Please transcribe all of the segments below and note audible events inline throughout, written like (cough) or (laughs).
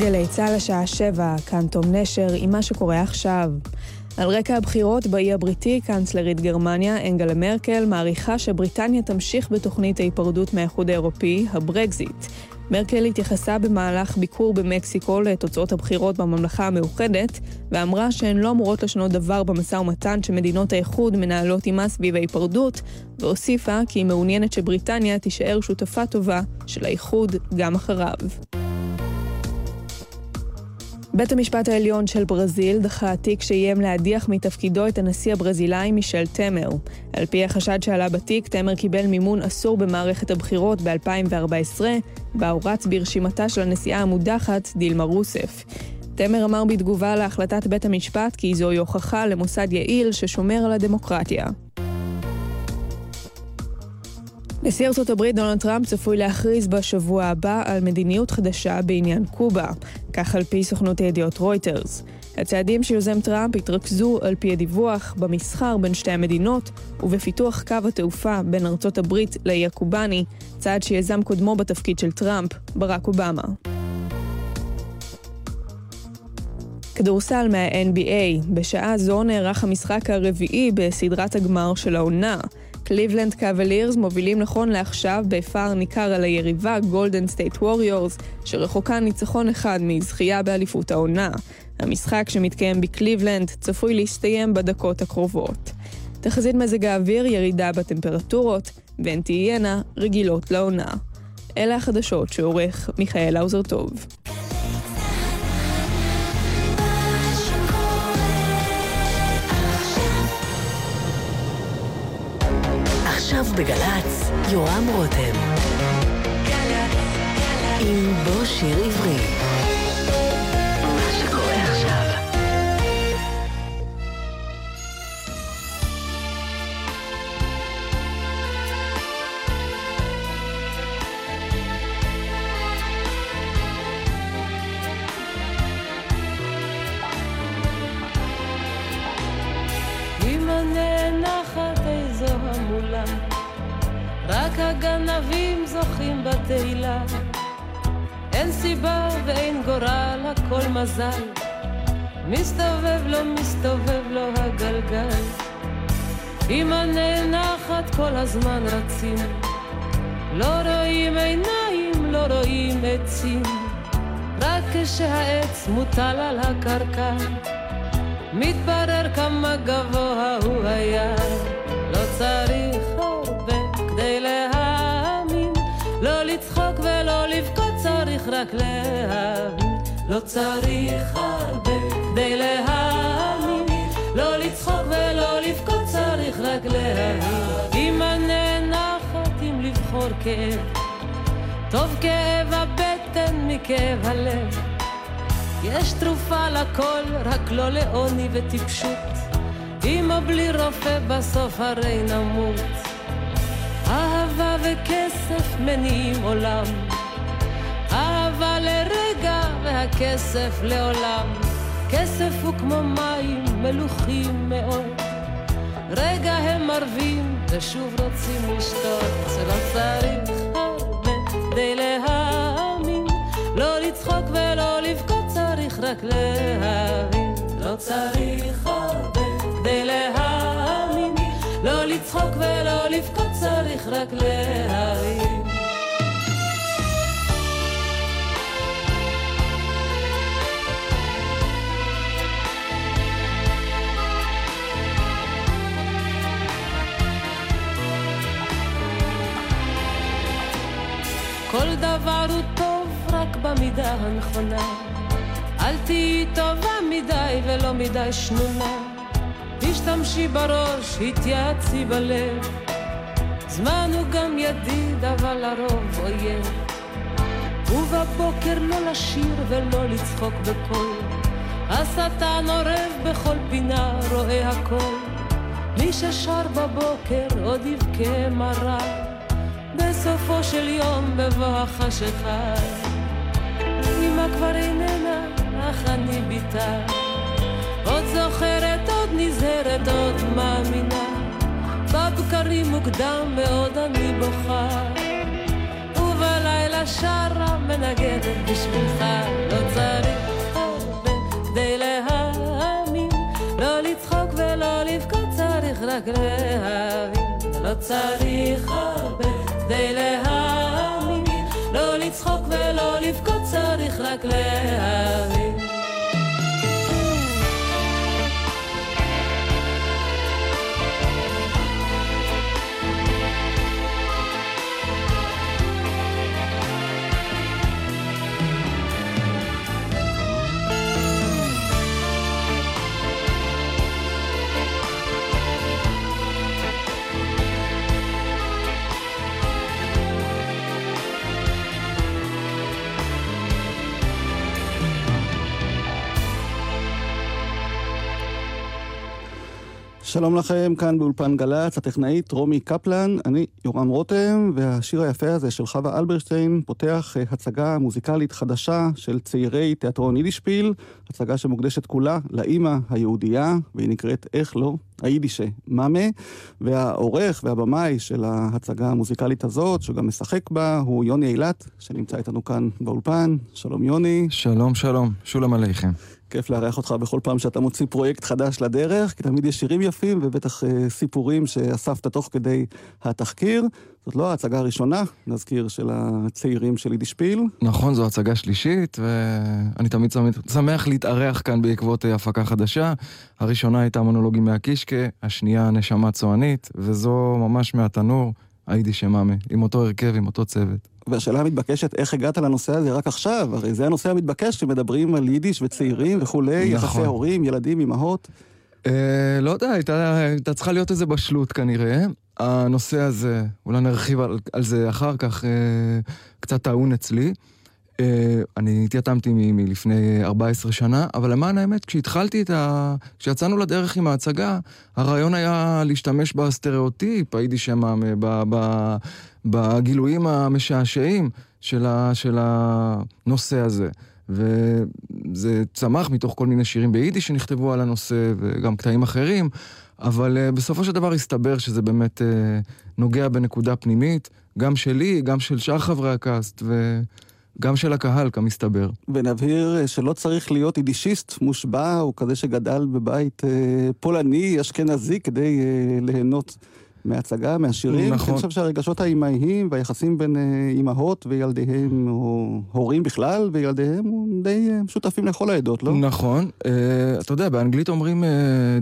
גלי צה"ל השעה שבע, כאן תום נשר עם מה שקורה עכשיו. על רקע הבחירות באי הבריטי, קאנצלרית גרמניה, אנגלה מרקל, מעריכה שבריטניה תמשיך בתוכנית ההיפרדות מהאיחוד האירופי, הברקזיט. מרקל התייחסה במהלך ביקור במקסיקו לתוצאות הבחירות בממלכה המאוחדת, ואמרה שהן לא אמורות לשנות דבר במשא ומתן שמדינות האיחוד מנהלות עימה סביב ההיפרדות, והוסיפה כי היא מעוניינת שבריטניה תישאר שותפה טובה של האיחוד גם אחריו. בית המשפט העליון של ברזיל דחה תיק שאיים להדיח מתפקידו את הנשיא הברזילאי מישל תמר. על פי החשד שעלה בתיק, תמר קיבל מימון אסור במערכת הבחירות ב-2014, בה הוא רץ ברשימתה של הנשיאה המודחת, דילמה רוסף. תמר אמר בתגובה להחלטת בית המשפט כי זוהי הוכחה למוסד יעיל ששומר על הדמוקרטיה. נשיא ארצות הברית דונלד טראמפ צפוי להכריז בשבוע הבא על מדיניות חדשה בעניין קובה, כך על פי סוכנות הידיעות רויטרס. הצעדים שיוזם טראמפ יתרכזו, על פי הדיווח, במסחר בין שתי המדינות ובפיתוח קו התעופה בין ארצות הברית לאי הקובאני, צעד שיזם קודמו בתפקיד של טראמפ, ברק אובמה. כדורסל מה-NBA, בשעה זו נערך המשחק הרביעי בסדרת הגמר של העונה. קליבלנד קוולירס מובילים נכון לעכשיו בפער ניכר על היריבה גולדן סטייט ווריורס, שרחוקה ניצחון אחד מזכייה באליפות העונה. המשחק שמתקיים בקליבלנד צפוי להסתיים בדקות הקרובות. תחזית מזג האוויר, ירידה בטמפרטורות, והן תהיינה רגילות לעונה. אלה החדשות שעורך מיכאל האוזר טוב. עכשיו בגל"צ, יורם רותם. עם בוא שיר עברי. הגנבים זוכים בתהילה. אין סיבה ואין גורל, הכל מזל. מסתובב לו, מסתובב לו הגלגל. אמא נאנחת כל הזמן רצים. לא רואים עיניים, לא רואים עצים. רק כשהעץ מוטל על הקרקע, מתברר כמה גבוה הוא היה. לא צריך צריך רק להאמין לא צריך הרבה כדי להאמין לא לצחוק ולא לבכות צריך רק להאמין אם הנאנחת אם לבחור כאב טוב כאב הבטן מכאב הלב יש תרופה לכל, רק לא לעוני וטיפשות. אמא בלי רופא בסוף הרי נמות. אהבה וכסף מניעים עולם. לרגע והכסף לעולם. כסף הוא כמו מים מלוכים מאוד. רגע הם מרבים ושוב רוצים לשתות. זה לא צריך הרבה כדי להאמין. לא לצחוק ולא לבכות צריך רק להבין. לא צריך הרבה כדי להאמין. לא לצחוק ולא לבכות צריך רק להרים. כל דבר הוא טוב רק במידה הנכונה. אל תהיי טובה מדי ולא מדי שנונה. תשתמשי בראש, התייעצי בלב. זמן הוא גם ידיד, אבל לרוב אויב. ובבוקר לא לשיר ולא לצחוק בקול. השטן אורב בכל פינה, רואה הכל. מי ששר בבוקר עוד יבכה מרה. בסופו של יום בבוא החשיכה. אמא כבר איננה, אך אני ביתה. עוד זוכרת, עוד נזהרת, עוד מאמינה. בבקרים מוקדם מאוד אני בוכה, ובלילה והשרה מנגנת בשבילך, לא צריך הרבה כדי להאמין, לא לצחוק ולא לבכות, צריך רק להבין, לא צריך הרבה צריך רק להבין. שלום לכם, כאן באולפן גל"צ, הטכנאית רומי קפלן, אני יורם רותם, והשיר היפה הזה של חווה אלברשטיין פותח אה, הצגה מוזיקלית חדשה של צעירי תיאטרון יידישפיל, הצגה שמוקדשת כולה לאימא היהודייה, והיא נקראת איך לא, היידישה מאמה, והעורך והבמאי של ההצגה המוזיקלית הזאת, שגם משחק בה, הוא יוני אילת, שנמצא איתנו כאן באולפן. שלום יוני. שלום, שלום, שולם עליכם. כיף לארח אותך בכל פעם שאתה מוציא פרויקט חדש לדרך, כי תמיד יש שירים יפים ובטח אה, סיפורים שאספת תוך כדי התחקיר. זאת לא ההצגה הראשונה, נזכיר, של הצעירים של יידיש פיל. נכון, זו הצגה שלישית, ואני תמיד שמח להתארח כאן בעקבות אה, הפקה חדשה. הראשונה הייתה מונולוגים מהקישקה, השנייה נשמה צוענית, וזו ממש מהתנור, היידיש אמאמה, עם אותו הרכב, עם אותו צוות. והשאלה המתבקשת, איך הגעת לנושא הזה רק עכשיו? הרי זה הנושא המתבקש כשמדברים על יידיש וצעירים וכולי, נכון. יחסי הורים, ילדים, אמהות. אה, לא יודע, הייתה, הייתה צריכה להיות איזה בשלות כנראה. הנושא הזה, אולי נרחיב על, על זה אחר כך, אה, קצת טעון אצלי. אה, אני התייתמתי מלפני 14 שנה, אבל למען האמת, כשהתחלתי את ה... כשיצאנו לדרך עם ההצגה, הרעיון היה להשתמש בסטריאוטיפ, הייתי שם, בגילויים המשעשעים של, ה... של הנושא הזה. וזה צמח מתוך כל מיני שירים ביידיש שנכתבו על הנושא, וגם קטעים אחרים, אבל uh, בסופו של דבר הסתבר שזה באמת uh, נוגע בנקודה פנימית, גם שלי, גם של שאר חברי הקאסט, ו... גם של הקהל, כמסתבר. ונבהיר אה, שלא צריך להיות יידישיסט מושבע, או כזה שגדל בבית אה, פולני, אשכנזי, כדי אה, ליהנות מהצגה, מהשירים. נכון. אני חושב שהרגשות האימהיים והיחסים בין אימהות וילדיהם, או הורים בכלל וילדיהם, די משותפים לכל העדות, לא? נכון. אתה יודע, באנגלית אומרים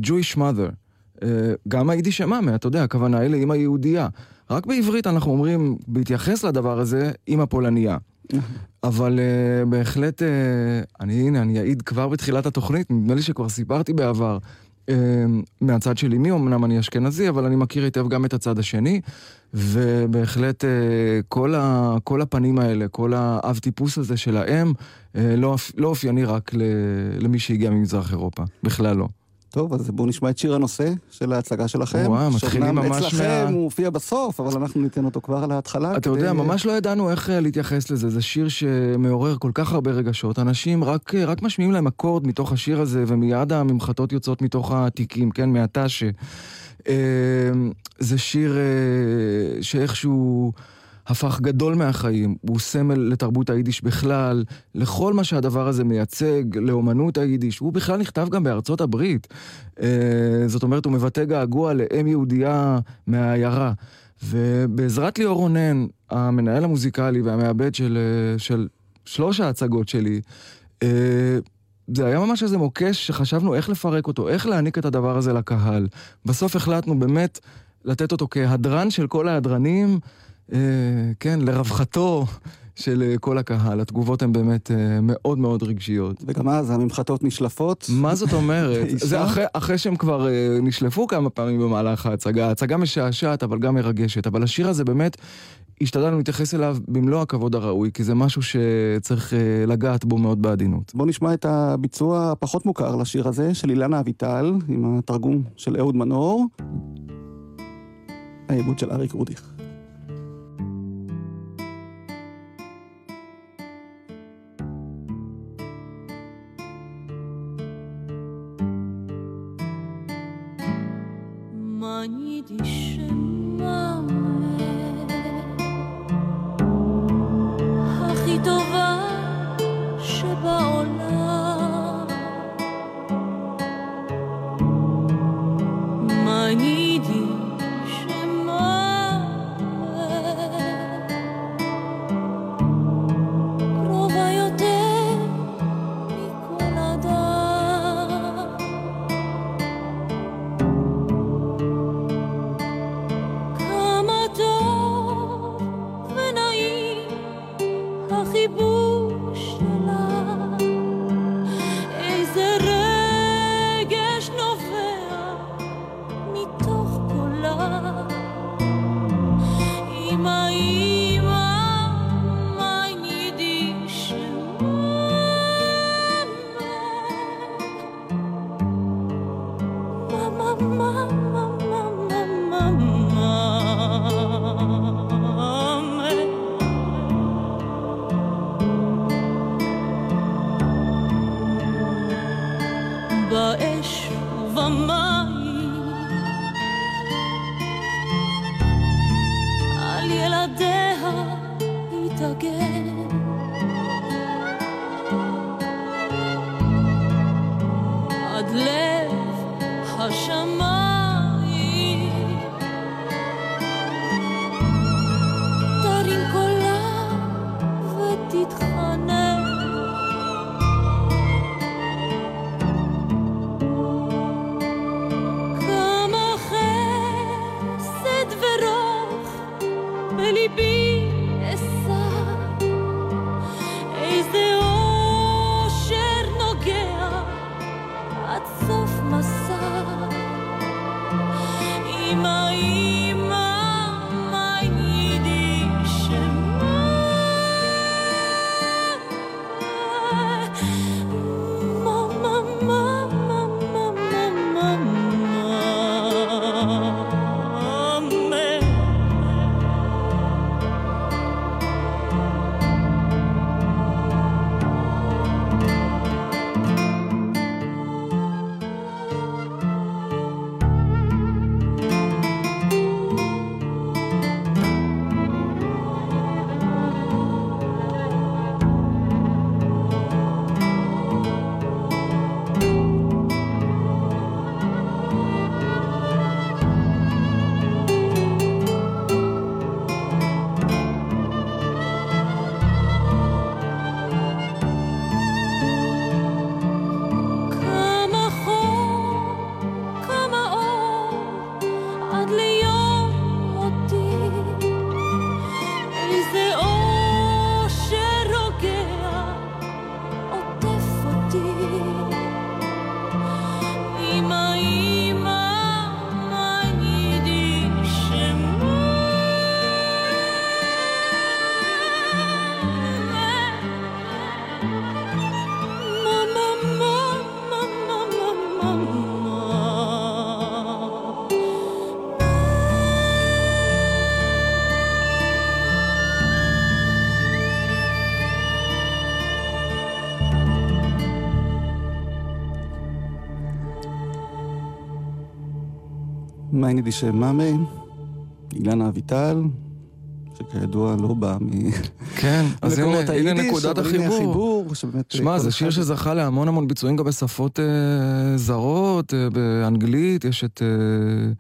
Jewish mother. גם היידיש אמאמה, אתה יודע, הכוונה היא לאימא יהודייה. רק בעברית אנחנו אומרים, בהתייחס לדבר הזה, אימא פולניה. אבל uh, בהחלט, uh, אני, הנה, אני אעיד כבר בתחילת התוכנית, נדמה לי שכבר סיפרתי בעבר, uh, מהצד של אמי, אמנם אני אשכנזי, אבל אני מכיר היטב גם את הצד השני, ובהחלט uh, כל, ה, כל הפנים האלה, כל האב טיפוס הזה של האם, uh, לא, לא אופייני רק למי שהגיע ממזרח אירופה, בכלל לא. טוב, אז בואו נשמע את שיר הנושא של ההצגה שלכם. וואו, מתחילים ממש מה... אצלכם הוא הופיע בסוף, אבל אנחנו ניתן אותו כבר על ההתחלה. אתה כדי... יודע, ממש לא ידענו איך אה, להתייחס לזה. זה שיר שמעורר כל כך הרבה רגשות. אנשים רק, אה, רק משמיעים להם אקורד מתוך השיר הזה, ומיד הממחטות יוצאות מתוך התיקים, כן, מהתא ש... אה, זה שיר שאיכשהו... הפך גדול מהחיים, הוא סמל לתרבות היידיש בכלל, לכל מה שהדבר הזה מייצג, לאומנות היידיש, הוא בכלל נכתב גם בארצות הברית. אה, זאת אומרת, הוא מבטא געגוע לאם יהודייה מהעיירה. ובעזרת ליאור רונן, המנהל המוזיקלי והמעבד של, אה, של שלוש ההצגות שלי, אה, זה היה ממש איזה מוקש שחשבנו איך לפרק אותו, איך להעניק את הדבר הזה לקהל. בסוף החלטנו באמת לתת אותו כהדרן של כל ההדרנים. אה, כן, לרווחתו של אה, כל הקהל. התגובות הן באמת אה, מאוד מאוד רגשיות. וגם אז הממחטות נשלפות. מה זאת אומרת? (laughs) זה אחרי, אחרי שהם כבר נשלפו כמה פעמים במהלך ההצגה. ההצגה משעשעת, אבל גם מרגשת. אבל השיר הזה באמת, השתדלנו להתייחס אליו במלוא הכבוד הראוי, כי זה משהו שצריך לגעת בו מאוד בעדינות. בואו נשמע את הביצוע הפחות מוכר לשיר הזה, של אילנה אביטל, עם התרגום של אהוד מנור. העיבוד של אריק רודיך. dear. מיינידי שמאמה, אילנה אביטל, שכידוע לא בא כן, (laughs) אז הנה, הנה נקודת החיבור. שמע, זה שיר שזכה להמון המון ביצועים גם בשפות אה, זרות, אה, באנגלית, יש את... אה,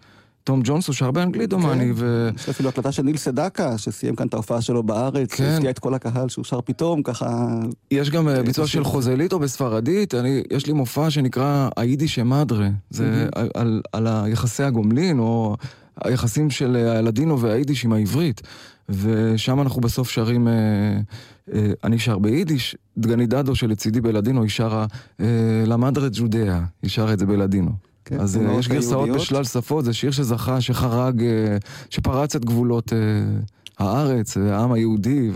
תום ג'ונס הוא שר באנגלית דומני, כן. ו... יש אפילו הקלטה של ניל סדקה, שסיים כאן את ההופעה שלו בארץ, כן. הפתיע את כל הקהל שהוא שר פתאום, ככה... יש גם אה, ביצוע של חוזליטו בספרדית, אני, יש לי מופע שנקרא היידיש אמדרה, זה על, על, היחסי הגומלין, או היחסים של הלדינו והיידיש עם העברית, ושם אנחנו בסוף שרים, אה, אה, אני שר ביידיש, דגני דדו שלצידי בלדינו, היא שרה אה, למדרה ג'ודאה, היא שרה את זה בלדינו. כן, אז אה, יש גרסאות בשלל שפות, זה שיר שזכה, שחרג, אה, שפרץ את גבולות אה, הארץ, העם היהודי,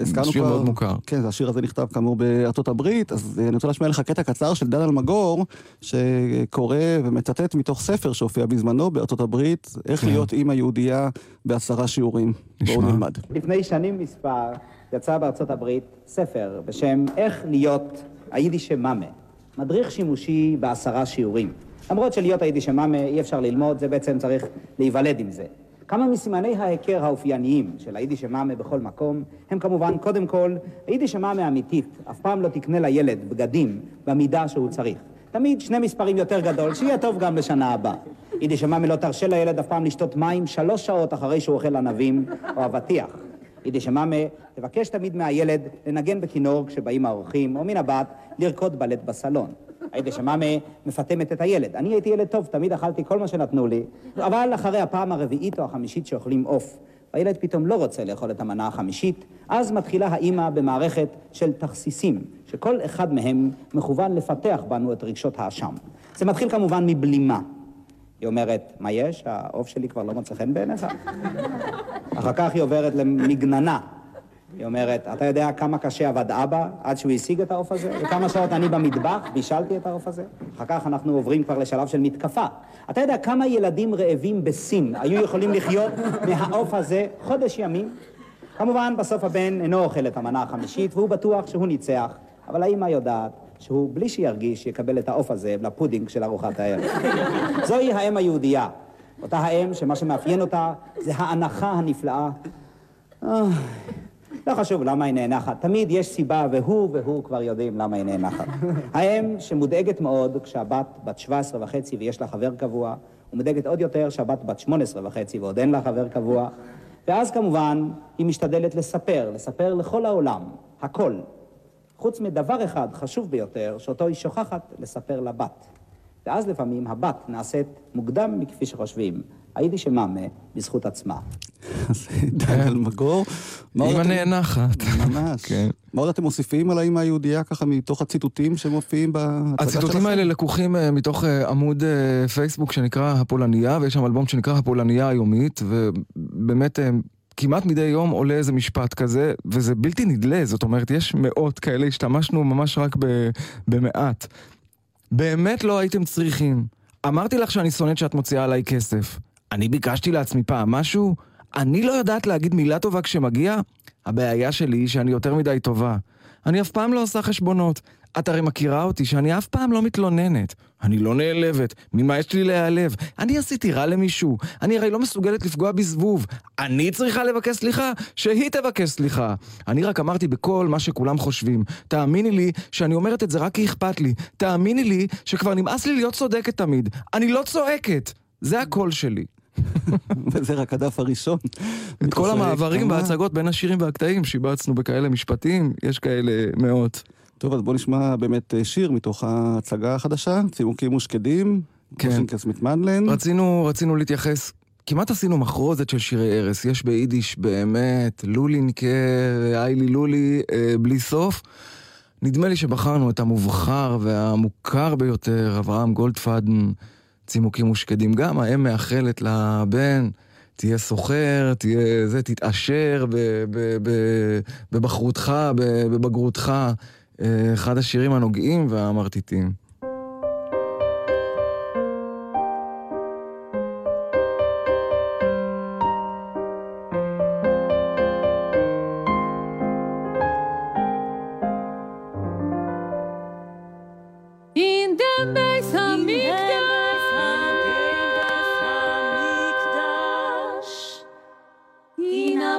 ושיר מאוד מוכר. כן, השיר הזה נכתב כאמור בארצות הברית, אז אני רוצה להשמיע לך קטע קצר של דן אלמגור, שקורא ומצטט מתוך ספר שהופיע בזמנו בארצות הברית, איך כן. להיות אימא יהודייה בעשרה שיעורים. בואו נלמד. לפני שנים מספר יצא בארצות הברית ספר בשם איך להיות היידישה מאמה, מדריך שימושי בעשרה שיעורים. למרות שלהיות היידיש מאמה אי אפשר ללמוד, זה בעצם צריך להיוולד עם זה. כמה מסימני ההיכר האופייניים של היידיש מאמה בכל מקום, הם כמובן, קודם כל, היידיש מאמה אמיתית אף פעם לא תקנה לילד בגדים במידה שהוא צריך. תמיד שני מספרים יותר גדול, שיהיה טוב גם לשנה הבאה. יידיש מאמה לא תרשה לילד אף פעם לשתות מים שלוש שעות אחרי שהוא אוכל ענבים או אבטיח. יידיש מאמה תבקש תמיד מהילד לנגן בכינור כשבאים האורחים, או מן הבת לרקוד בלט בסלון. הייתי שמאמה מפטמת את הילד. אני הייתי ילד טוב, תמיד אכלתי כל מה שנתנו לי, אבל אחרי הפעם הרביעית או החמישית שאוכלים עוף, הילד פתאום לא רוצה לאכול את המנה החמישית, אז מתחילה האימא במערכת של תכסיסים, שכל אחד מהם מכוון לפתח בנו את רגשות האשם. זה מתחיל כמובן מבלימה. היא אומרת, מה יש? העוף שלי כבר לא מוצא חן בעיניך? (laughs) אחר כך היא עוברת למגננה. היא אומרת, אתה יודע כמה קשה עבד אבא עד שהוא השיג את העוף הזה? וכמה שעות אני במטבח בישלתי את העוף הזה? אחר כך אנחנו עוברים כבר לשלב של מתקפה. אתה יודע כמה ילדים רעבים בסין היו יכולים לחיות מהעוף הזה חודש ימים? כמובן, בסוף הבן אינו אוכל את המנה החמישית, והוא בטוח שהוא ניצח, אבל האמא יודעת שהוא, בלי שירגיש, יקבל את העוף הזה לפודינג של ארוחת הערב. זוהי האם היהודייה. אותה האם שמה שמאפיין אותה זה האנחה הנפלאה. לא חשוב למה היא נאנחת, תמיד יש סיבה, והוא והוא כבר יודעים למה היא נאנחת. (laughs) האם שמודאגת מאוד כשהבת בת 17 וחצי ויש לה חבר קבוע, ומודאגת עוד יותר שהבת בת 18 וחצי ועוד אין לה חבר קבוע, ואז כמובן היא משתדלת לספר, לספר לכל העולם, הכל, חוץ מדבר אחד חשוב ביותר, שאותו היא שוכחת לספר לבת. ואז לפעמים הבת נעשית מוקדם מכפי שחושבים. היידיש מאמה בזכות עצמה. אז דניאל מגור. מה עוד אימא נאנחת. ממש. כן. מה עוד אתם מוסיפים על האימא היהודייה ככה מתוך הציטוטים שמופיעים בהצגה שלכם? הציטוטים האלה לקוחים אה, מתוך אה, עמוד אה, פייסבוק שנקרא הפולניה, ויש שם אלבום שנקרא הפולניה היומית, ובאמת כמעט מדי יום עולה איזה משפט כזה, וזה בלתי נדלה, זאת אומרת, יש מאות כאלה, השתמשנו ממש רק ב- במעט. באמת לא הייתם צריכים. אמרתי לך שאני שונאת שאת מוציאה עליי כסף. אני ביקשתי לעצמי פעם משהו? אני לא יודעת להגיד מילה טובה כשמגיע? הבעיה שלי היא שאני יותר מדי טובה. אני אף פעם לא עושה חשבונות. את הרי מכירה אותי שאני אף פעם לא מתלוננת. אני לא נעלבת, ממה יש לי להיעלב? אני עשיתי רע למישהו, אני הרי לא מסוגלת לפגוע בזבוב. אני צריכה לבקש סליחה? שהיא תבקש סליחה. אני רק אמרתי בכל מה שכולם חושבים. תאמיני לי שאני אומרת את זה רק כי אכפת לי. תאמיני לי שכבר נמאס לי להיות צודקת תמיד. אני לא צועקת. זה הקול שלי. (laughs) וזה רק הדף הראשון. את כל המעברים וההצגות בין השירים והקטעים שיבצנו בכאלה משפטים, יש כאלה מאות. טוב, אז בוא נשמע באמת אה, שיר מתוך ההצגה החדשה, צימוקים ושקדים, כן. מתמדלן. רצינו, רצינו להתייחס, כמעט עשינו מחרוזת של שירי ערש, יש ביידיש באמת לולינקה, איילי לולי, אה, בלי סוף. נדמה לי שבחרנו את המובחר והמוכר ביותר, אברהם גולדפדן, צימוקים ושקדים. גם האם מאחלת לבן, תהיה סוחר, תהיה זה, תתעשר בבחרותך, בבגרותך. אה, אחד השירים הנוגעים והמרטיטים.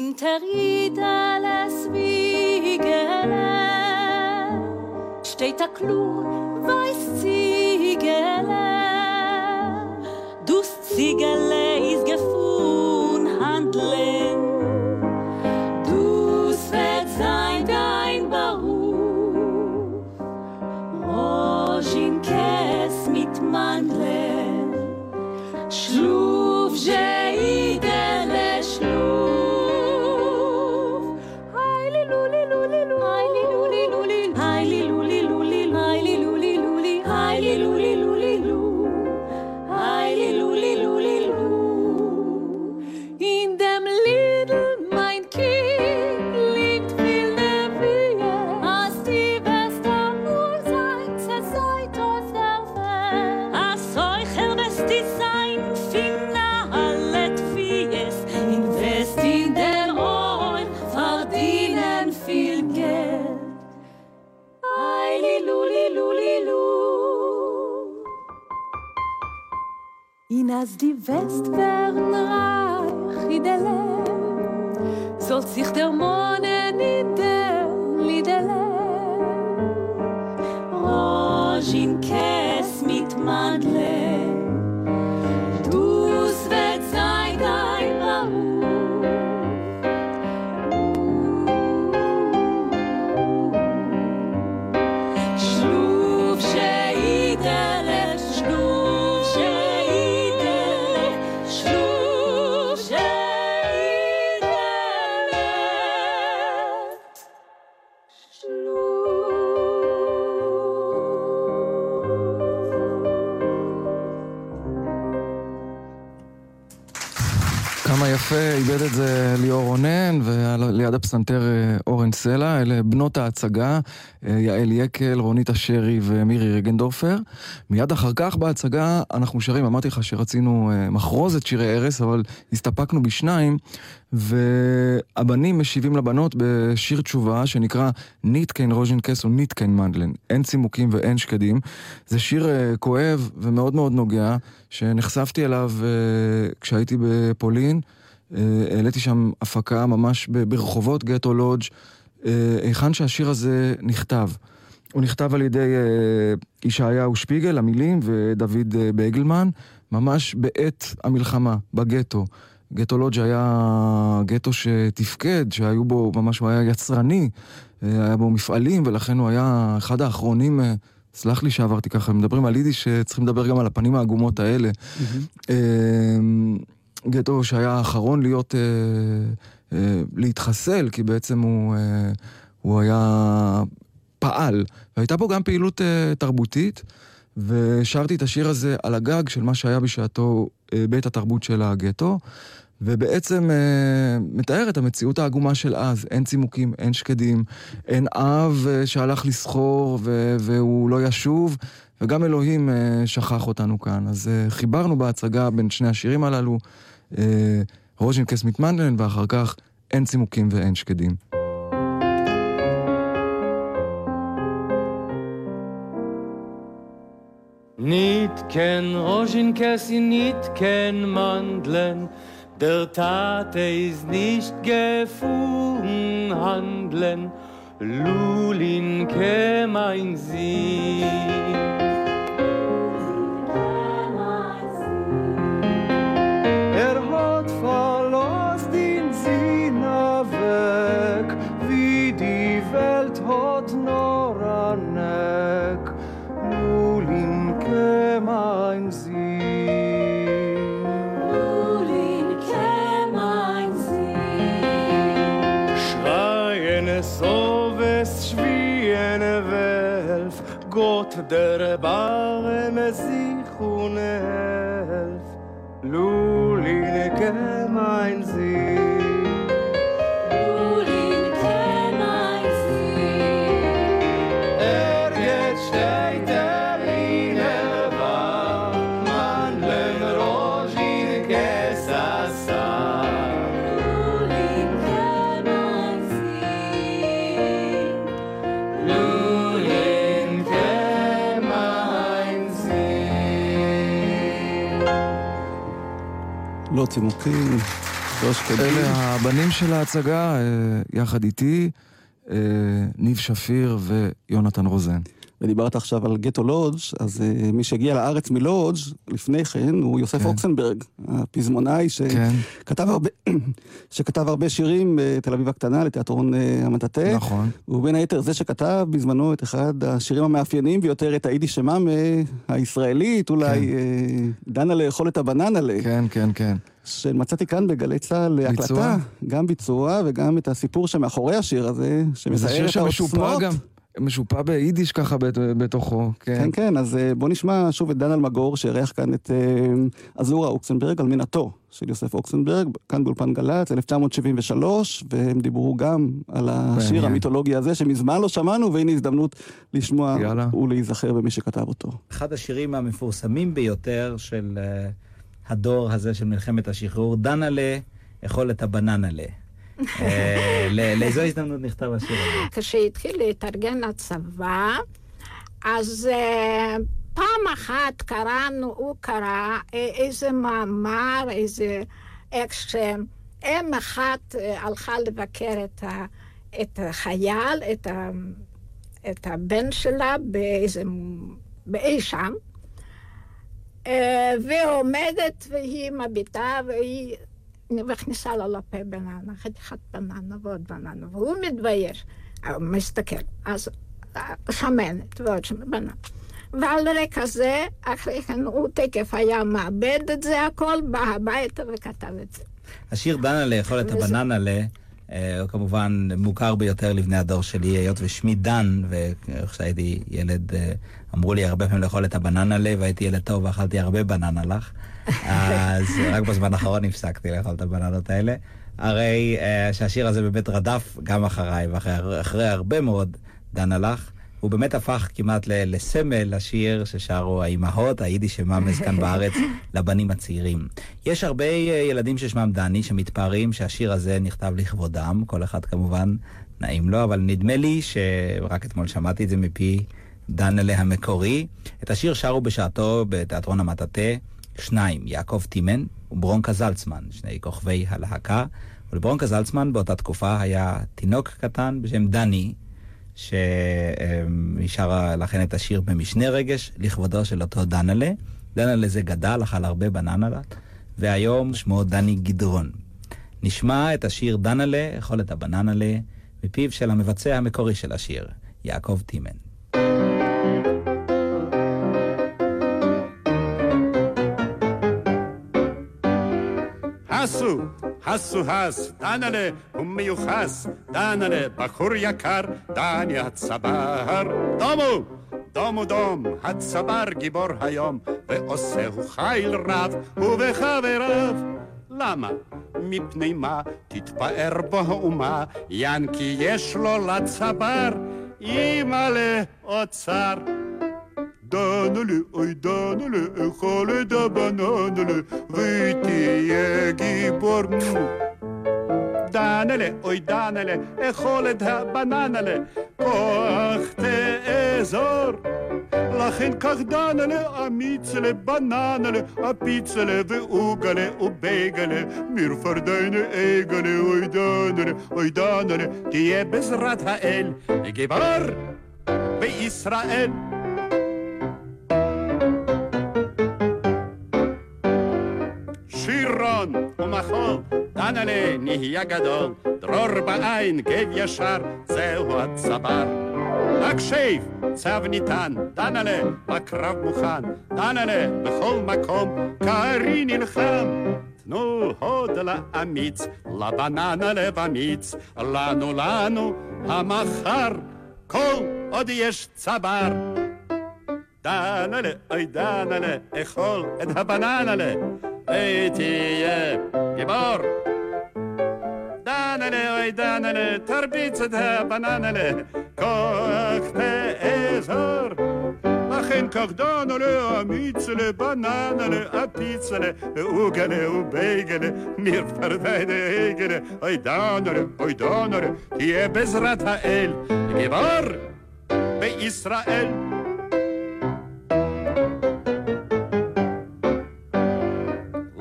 In Teritales Wiegele steht a Klur, Rožinkes mit Mandel. הפסנתר אה, אורן סלע, אלה בנות ההצגה, אה, יעל יקל, רונית אשרי ומירי רגנדורפר. מיד אחר כך בהצגה אנחנו שרים, אמרתי לך שרצינו אה, מחרוזת שירי ערש, אבל הסתפקנו בשניים, והבנים משיבים לבנות בשיר תשובה שנקרא ניט קיין ראָזשינקעס און ניט קיין מאַנדלען. אין צימוקים ואין שקדים. זה שיר כואב ומאוד מאוד נוגע, שנחשפתי אליו כשהייתי בפולין. אה, העליתי שם הפקה ממש ברחובות גטו לודג', אה, היכן שהשיר הזה נכתב. הוא נכתב על ידי אה, ישעיהו שפיגל, המילים, ודוד בייגלמן, ממש בעת המלחמה, בגטו. גטו לודג' היה גטו שתפקד, שהיו בו, ממש הוא היה יצרני, היה בו מפעלים, ולכן הוא היה אחד האחרונים, סלח לי שעברתי ככה, מדברים על יידיש, שצריכים לדבר גם על הפנים העגומות האלה. Mm-hmm. גטו שהיה האחרון להיות, אה, אה, להתחסל, כי בעצם הוא, אה, הוא היה פעל. והייתה פה גם פעילות אה, תרבותית, ושרתי את השיר הזה על הגג של מה שהיה בשעתו אה, בית התרבות של הגטו. ובעצם אה, מתאר את המציאות העגומה של אז. אין צימוקים, אין שקדים, אין אב אה, שהלך לסחור והוא לא ישוב, וגם אלוהים אה, שכח אותנו כאן. אז אה, חיברנו בהצגה בין שני השירים הללו. אה, רוז'ינקס מתמנדלן, ואחר כך אין צימוקים ואין שקדים. Nicht ken Rojinkes, nicht ken Mandeln, der Tate ist nicht gefunden handeln, Lulin käme ein Sieg. der bare mesich unelf, luline gemein sie. לא צימוקים, לא שקדים. אלה הבנים של ההצגה, אה, יחד איתי, אה, ניב שפיר ויונתן רוזן. ודיברת עכשיו על גטו לודג', אז uh, מי שהגיע לארץ מלודג' לפני כן הוא יוסף כן. אוקסנברג, הפזמונאי שכתב כן. הרבה, (clears throat) שכתב הרבה שירים בתל אביב הקטנה לתיאטרון uh, המטאטה. נכון. הוא בין היתר זה שכתב בזמנו את אחד השירים המאפיינים ביותר, את היידיש שמאמה הישראלית, אולי כן. uh, דנה לאכול את הבננה. כן, כן, כן. שמצאתי כאן בגלי צה"ל הקלטה, גם ביצוע וגם את הסיפור שמאחורי השיר הזה, שמתאר את העוצמות. משופע ביידיש ככה בתוכו, כן. כן, כן, אז אה, בוא נשמע שוב את דן אלמגור, שאירח כאן את אזורה אה, אוקסנברג, על מינתו של יוסף אוקסנברג, כאן באולפן גל"צ, 1973, והם דיברו גם על השיר המיתולוגי הזה, שמזמן לא שמענו, והנה הזדמנות לשמוע יאללה. ולהיזכר במי שכתב אותו. אחד השירים המפורסמים ביותר של uh, הדור הזה של מלחמת השחרור, דנה'לה, אכול את הבננה'לה. אה, לאיזו הזדמנות נכתב השיר הזה? כשהתחיל להתארגן הצבא, אז אה, פעם אחת קראנו, הוא קרא אה, איזה מאמר, איזה... איך שאם אחת הלכה לבקר את, ה, את החייל, את, ה, את הבן שלה באיזה... באי שם, ועומדת והיא מביטה והיא מכניסה לו לפה בננה, חתיכת בננה ועוד בננה, והוא מתבייש, מסתכל, אז שמנת ועוד שמנת, בננה. ועל רקע זה, אחרי כן הוא תקף היה מאבד את זה הכל, בא הביתה וכתב את זה. השיר דנה לאכול את הבננה ל... הוא כמובן מוכר ביותר לבני הדור שלי, היות ושמי דן, וכשהייתי ילד אמרו לי הרבה פעמים לאכול את הבננה ל, והייתי ילד טוב ואכלתי הרבה בננה לך. (laughs) אז רק בזמן האחרון הפסקתי לאכול את הבננות האלה. הרי uh, שהשיר הזה באמת רדף גם אחריי, ואחרי הרבה מאוד דן הלך. הוא באמת הפך כמעט לסמל לשיר ששרו האימהות, היידיש ממס כאן (laughs) בארץ, לבנים הצעירים. יש הרבה אה, ילדים ששמם דני שמתפארים שהשיר הזה נכתב לכבודם, כל אחד כמובן נעים לו, אבל נדמה לי שרק אתמול שמעתי את זה מפי דנלה המקורי. את השיר שרו בשעתו בתיאטרון המטאטה שניים, יעקב טימן וברונקה זלצמן, שני כוכבי הלהקה. ולברונקה זלצמן באותה תקופה היה תינוק קטן בשם דני, שרה לכן את השיר במשנה רגש, לכבודו של אותו דנלה. דנלה זה גדל, אכל הרבה בננלות, והיום שמו דני גדרון. נשמע את השיר דנלה, אכול את הבננלה, מפיו של המבצע המקורי של השיר, יעקב טימן. הסו, הסו הס, דנלה הוא מיוחס, דנלה בחור יקר, דני הצבר. דומו, דומו דום, הצבר גיבור היום, ועושהו חיל רב, ובחבריו. למה? מפני מה תתפאר בו האומה, ינקי יש לו לצבר, אימא'לה אוצר. דנלה, אוי דנלה, אכול את הבננלה, ותהיה גיבור. דנלה, אוי דנלה, אכול את הבננלה, כוח תאזור. לכן כך דנלה, אמיצלה, בננלה, אפיצלה ואוגלה ובייגלה, מרפרדיינה אגלה, אוי דנלה, אוי דנלה, תהיה בעזרת האל, גיבור בישראל. שירון ומחול, דנלה נהיה גדול, דרור בעין, גב ישר, זהו הצבר. הקשב, צו ניתן, דנלה, בקרב מוכן, דנלה, בכל מקום, קרי נלחם. תנו הוד לאמיץ, לבננה לב אמיץ, לנו לנו המחר, כל עוד יש צבר. דנלה, אוי דנלה, אכול את הבננלה, ותהיה גיבור. דנלה, אוי דנלה, תרביץ את הבננלה, כוח תאזור. לכן כך דנלה, אמיצלה, בננלה, אפיצלה, אוגלה ובייגלה, מרפרדיינה אגלה, אוי דנלה, אוי דנלה, תהיה בעזרת האל, גיבור בישראל.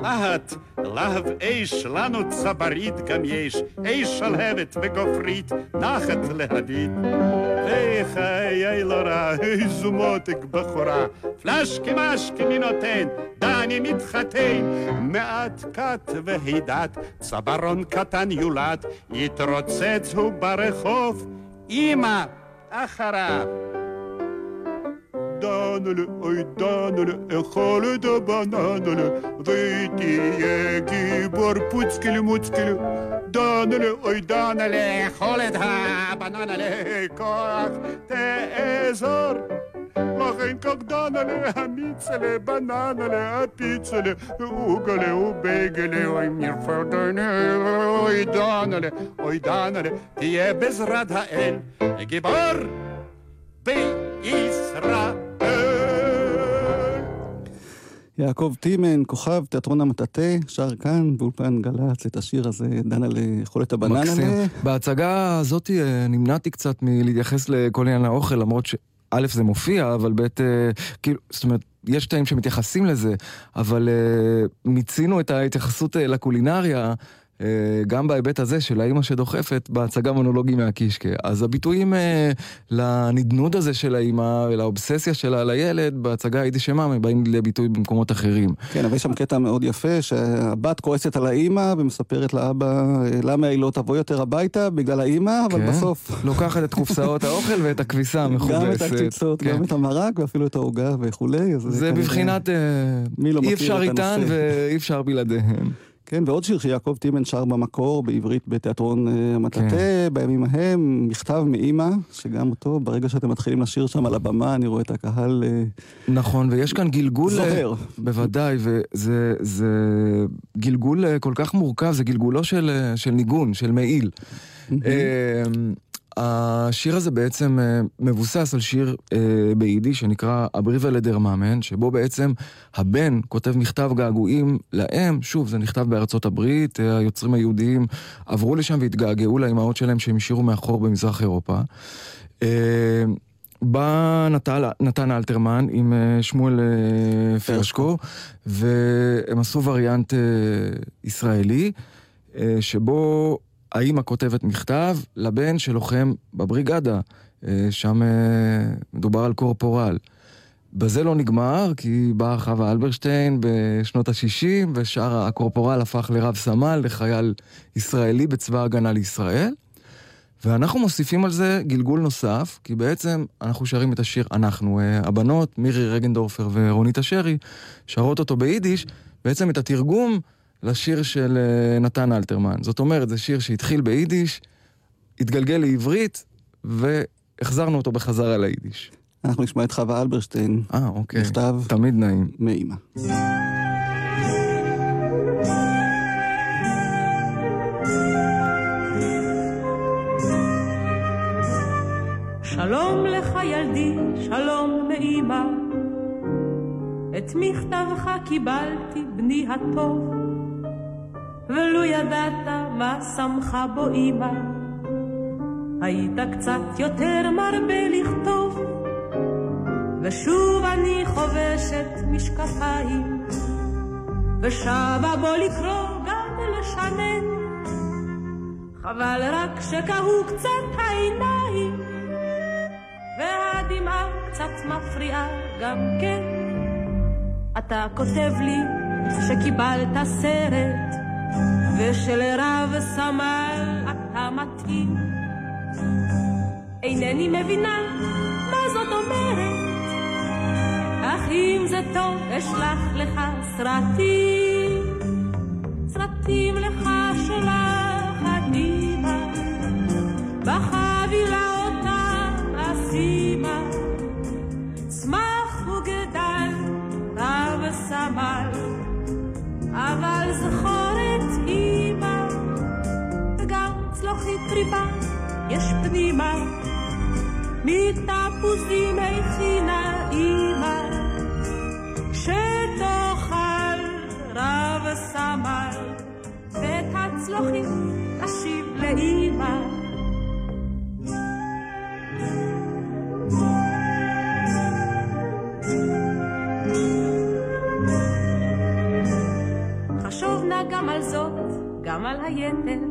להט, להב אש, לנו צברית גם יש, אש שלהבת וגופרית, נחת להביט. וחיי לא רע, איזו מותק בחורה, פלשקי משקי מי נותן, דני מתחתן, מעט כת והידת, צברון קטן יולד, יתרוצץ הוא ברחוב, אמא אחריו. דנלה, אוי דנלה, אכול את הבננלה, ותהיה גיבור פוצקל מוצקל. דנלה, אוי דנלה, אכול את הבננלה, כוח תאזור. לכן כך דנלה, המיצלה, בננלה, הפיצלה, אוגלה ובייגלה, אוי מרפרדנה, אוי דנלה, אוי דנלה, תהיה בעזרת האל, גיבור בישראל. יעקב טימן, כוכב תיאטרון המטאטה, שר כאן באולפן גל"צ את השיר הזה, דנה לאכול הבננה. מקסים. בהצגה הזאת אה, נמנעתי קצת מלהתייחס לכל עניין האוכל, למרות ש... א', זה מופיע, אבל ב', אה, כאילו, זאת אומרת, יש קטעים שמתייחסים לזה, אבל אה, מיצינו את ההתייחסות לקולינריה. אה, גם בהיבט הזה של האימא שדוחפת בהצגה מונולוגי מהקישקה. אז הביטויים אה, לנדנוד הזה של האימא ולאובססיה שלה על הילד בהצגה היידי שמאמה באים לביטוי במקומות אחרים. כן, אבל יש שם קטע מאוד יפה, שהבת כועסת על האימא ומספרת לאבא אה, למה היא לא תבוא יותר הביתה בגלל האימא, אבל כן. בסוף... (laughs) לוקחת את קופסאות האוכל ואת הכביסה המכובסת. (laughs) גם את הקציצות, כן. גם את המרק ואפילו את העוגה וכולי. זה בבחינת לא אי אפשר איתן? ואי אפשר בלעדיהן. (laughs) כן, ועוד שיר שיעקב טימן שר במקור, בעברית בתיאטרון אה, המטאטה, כן. בימים ההם, מכתב מאימא, שגם אותו, ברגע שאתם מתחילים לשיר שם על הבמה, אני רואה את הקהל אה, נכון, ויש כאן גלגול... זוהר. בוודאי, וזה זה גלגול אה, כל כך מורכב, זה גלגולו של, אה, של ניגון, של מעיל. השיר הזה בעצם אה, מבוסס על שיר אה, ביידיש שנקרא אבריבה לדרממן, שבו בעצם הבן כותב מכתב געגועים לאם, שוב, זה נכתב בארצות הברית, אה, היוצרים היהודיים עברו לשם והתגעגעו לאימהות שלהם שהם השאירו מאחור במזרח אירופה. בא נתן, נתן אלתרמן עם שמואל פרשקו, והם עשו וריאנט ישראלי, שבו האימא כותבת מכתב לבן שלוחם בבריגדה, אה, שם אה, מדובר על קורפורל. בזה לא נגמר, כי באה חווה אלברשטיין בשנות ה-60, ושאר הקורפורל הפך לרב סמל, לחייל ישראלי בצבא ההגנה לישראל. ואנחנו מוסיפים על זה גלגול נוסף, כי בעצם אנחנו שרים את השיר, אנחנו, אה, הבנות, מירי רגנדורפר ורונית אשרי, שרות אותו ביידיש, בעצם את התרגום לשיר של אה, נתן אלתרמן. זאת אומרת, זה שיר שהתחיל ביידיש, התגלגל לעברית, והחזרנו אותו בחזרה ליידיש. אנחנו נשמע את חווה אלברשטיין, אה, אוקיי. מכתב תמיד נעים. מאימא. שלום לך ילדי, שלום מאמא. את מכתבך קיבלתי, בני הטוב, ולו ידעת מה שמחה בו אמא. היית קצת יותר מרבה לכתוב, ושוב אני חובשת משקפיים, ושבה בו לקרוא גם לשנן. חבל רק שקהו קצת העיניים, והדמעה קצת מפריעה גם כן. אתה כותב לי שקיבלת סרט, ושלרב סמל אתה מתאים. אינני מבינה מה זאת אומרת, אך אם זה טוב אשלח לך סרטים, סרטים לך שולחת אמא, בחבילה אותה אשימה, צמח וגדל רב סמל, אבל זכור צלוחית ריבה יש פנימה, מתפוזים הכינה אמא, שתאכל רב סמל, ואת הצלוחית תשיב נא גם על זאת, גם על היתר.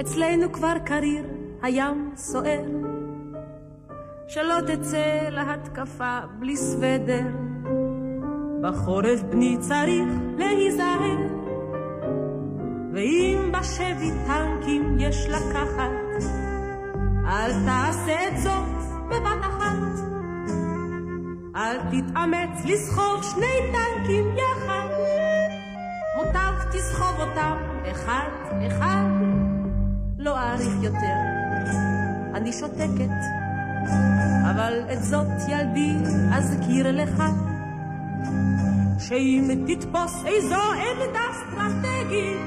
אצלנו כבר קריר, הים סוער. שלא תצא להתקפה בלי סוודר. בחורף בני צריך להיזהר. ואם בשבי טנקים יש לקחת, אל תעשה את זאת בבת אחת. אל תתאמץ לסחוב שני טנקים יחד. מוטב תסחוב אותם אחד אחד. לא אאריך יותר, אני שותקת. אבל את זאת ילדי אזכיר לך, שאם תתפוס איזו עמדה אסטרטגית,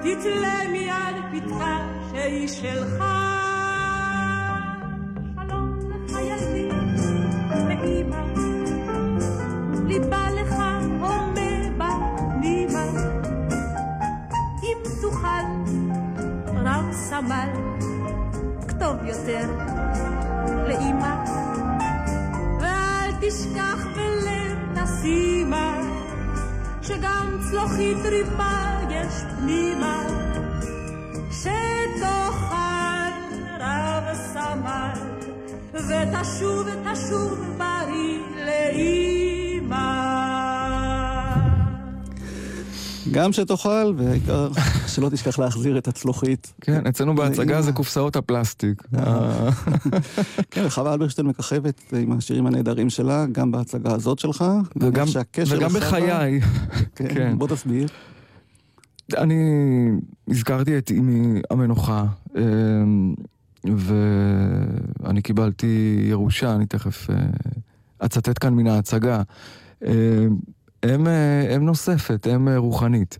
תתלה מיד פתחה שהיא שלך. שלום לך ילדי, ואמא, ליבה לך סמל, כתוב יותר לאמא, ואל תשכח בלב תשימה, שגם צלוחית ריבה יש פנימה, שתאכל רב סמל, ותשוב ותשוב בריא לאמא. גם שתאכל, והעיקר שלא תשכח להחזיר את הצלוחית. כן, אצלנו בהצגה זה קופסאות הפלסטיק. אה. (laughs) כן, וחווה אלברשטיין מככבת עם השירים הנהדרים שלה, גם בהצגה הזאת שלך. וגם, בחיי. (laughs) כן, כן. בוא תסביר. אני הזכרתי את אמי המנוחה, אמ, ואני קיבלתי ירושה, אני תכף אה, אצטט כאן מן ההצגה. אם, אה, אם נוספת, אם אה, רוחנית.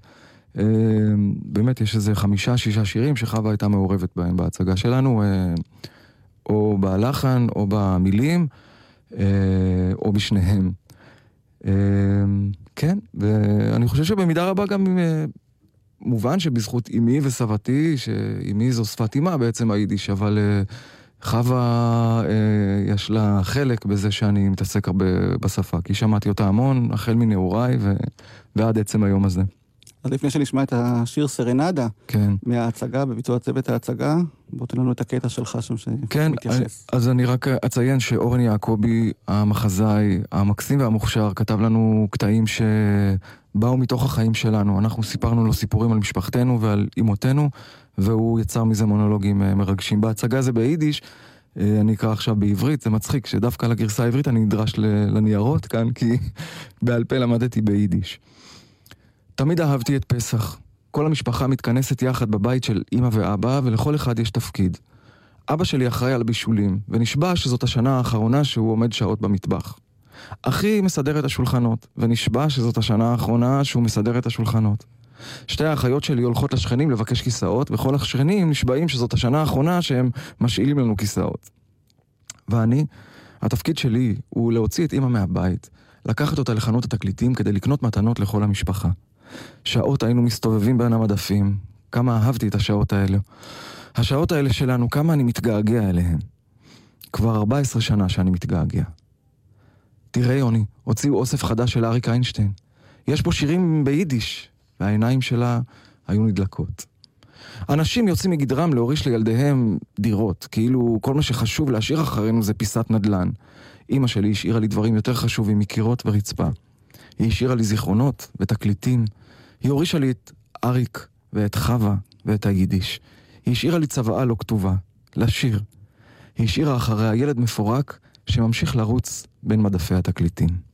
אמ, באמת, יש איזה חמישה, שישה שירים שחווה הייתה מעורבת בהם בהצגה שלנו, אה, או בלחן, או במילים, אה, או בשניהם. כן, ואני חושב שבמידה רבה גם אה, מובן שבזכות אמי וסבתי, שאמי זו שפת אימה בעצם היידיש, אבל אה, חווה, אה, יש לה חלק בזה שאני מתעסק הרבה בשפה, כי שמעתי אותה המון, החל מנעוריי. ועד עצם היום הזה. אז לפני שנשמע את השיר סרנדה כן. מההצגה, בביצוע צוות ההצגה, בוא תן לנו את הקטע שלך שם כן, שמתייחס. אז אני רק אציין שאורן יעקבי, המחזאי המקסים והמוכשר, כתב לנו קטעים שבאו מתוך החיים שלנו. אנחנו סיפרנו לו סיפורים על משפחתנו ועל אמותינו, והוא יצר מזה מונולוגים אה, מרגשים. בהצגה זה ביידיש, אה, אני אקרא עכשיו בעברית, זה מצחיק שדווקא לגרסה העברית אני נדרש לניירות כאן, כי (laughs) בעל פה למדתי ביידיש. תמיד אהבתי את פסח. כל המשפחה מתכנסת יחד בבית של אמא ואבא, ולכל אחד יש תפקיד. אבא שלי אחראי על הבישולים, ונשבע שזאת השנה האחרונה שהוא עומד שעות במטבח. אחי מסדר את השולחנות, ונשבע שזאת השנה האחרונה שהוא מסדר את השולחנות. שתי האחיות שלי הולכות לשכנים לבקש כיסאות, וכל השכנים נשבעים שזאת השנה האחרונה שהם משאילים לנו כיסאות. ואני, התפקיד שלי הוא להוציא את אמא מהבית, לקחת אותה לחנות התקליטים כדי לקנות מתנות לכל המשפחה. שעות היינו מסתובבים בין המדפים, כמה אהבתי את השעות האלה. השעות האלה שלנו, כמה אני מתגעגע אליהן. כבר 14 שנה שאני מתגעגע. תראה יוני, הוציאו אוסף חדש של אריק איינשטיין. יש בו שירים ביידיש, והעיניים שלה היו נדלקות. אנשים יוצאים מגדרם להוריש לילדיהם דירות, כאילו כל מה שחשוב להשאיר אחרינו זה פיסת נדל"ן. אימא שלי השאירה לי דברים יותר חשובים מקירות ורצפה. היא השאירה לי זיכרונות ותקליטים. היא הורישה לי את אריק ואת חווה ואת היידיש. היא השאירה לי צוואה לא כתובה, לשיר. היא השאירה אחריה ילד מפורק שממשיך לרוץ בין מדפי התקליטים.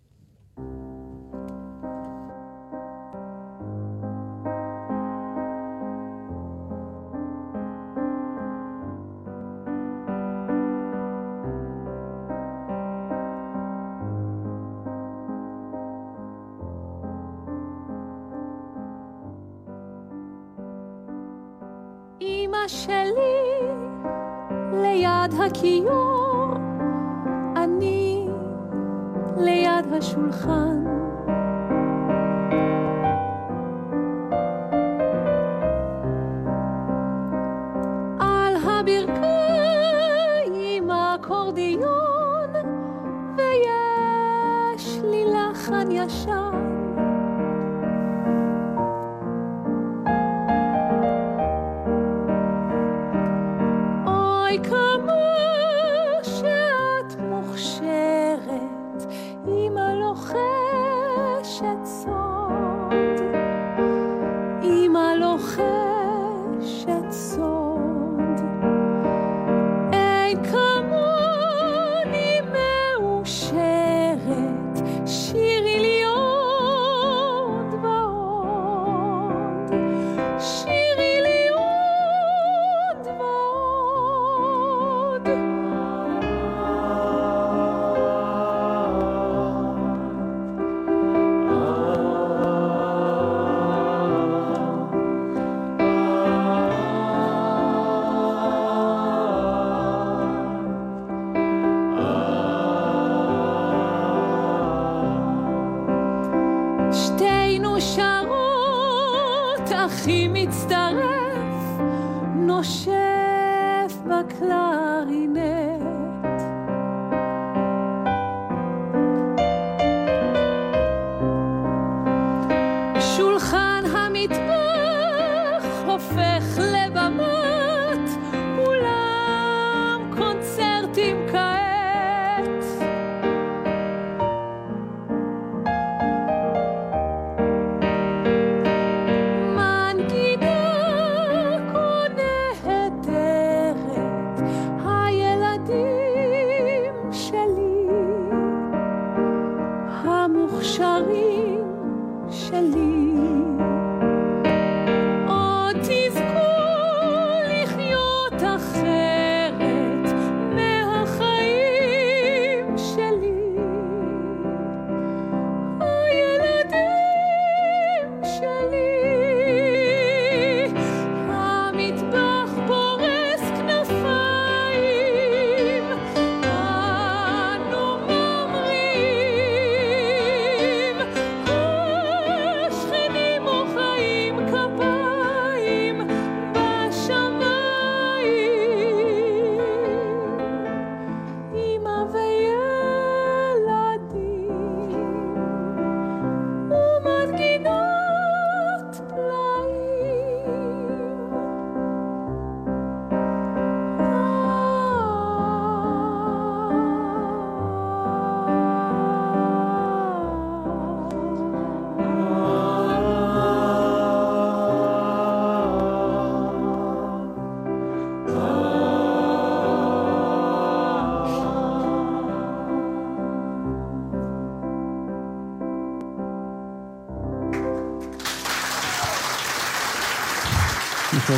השולחן.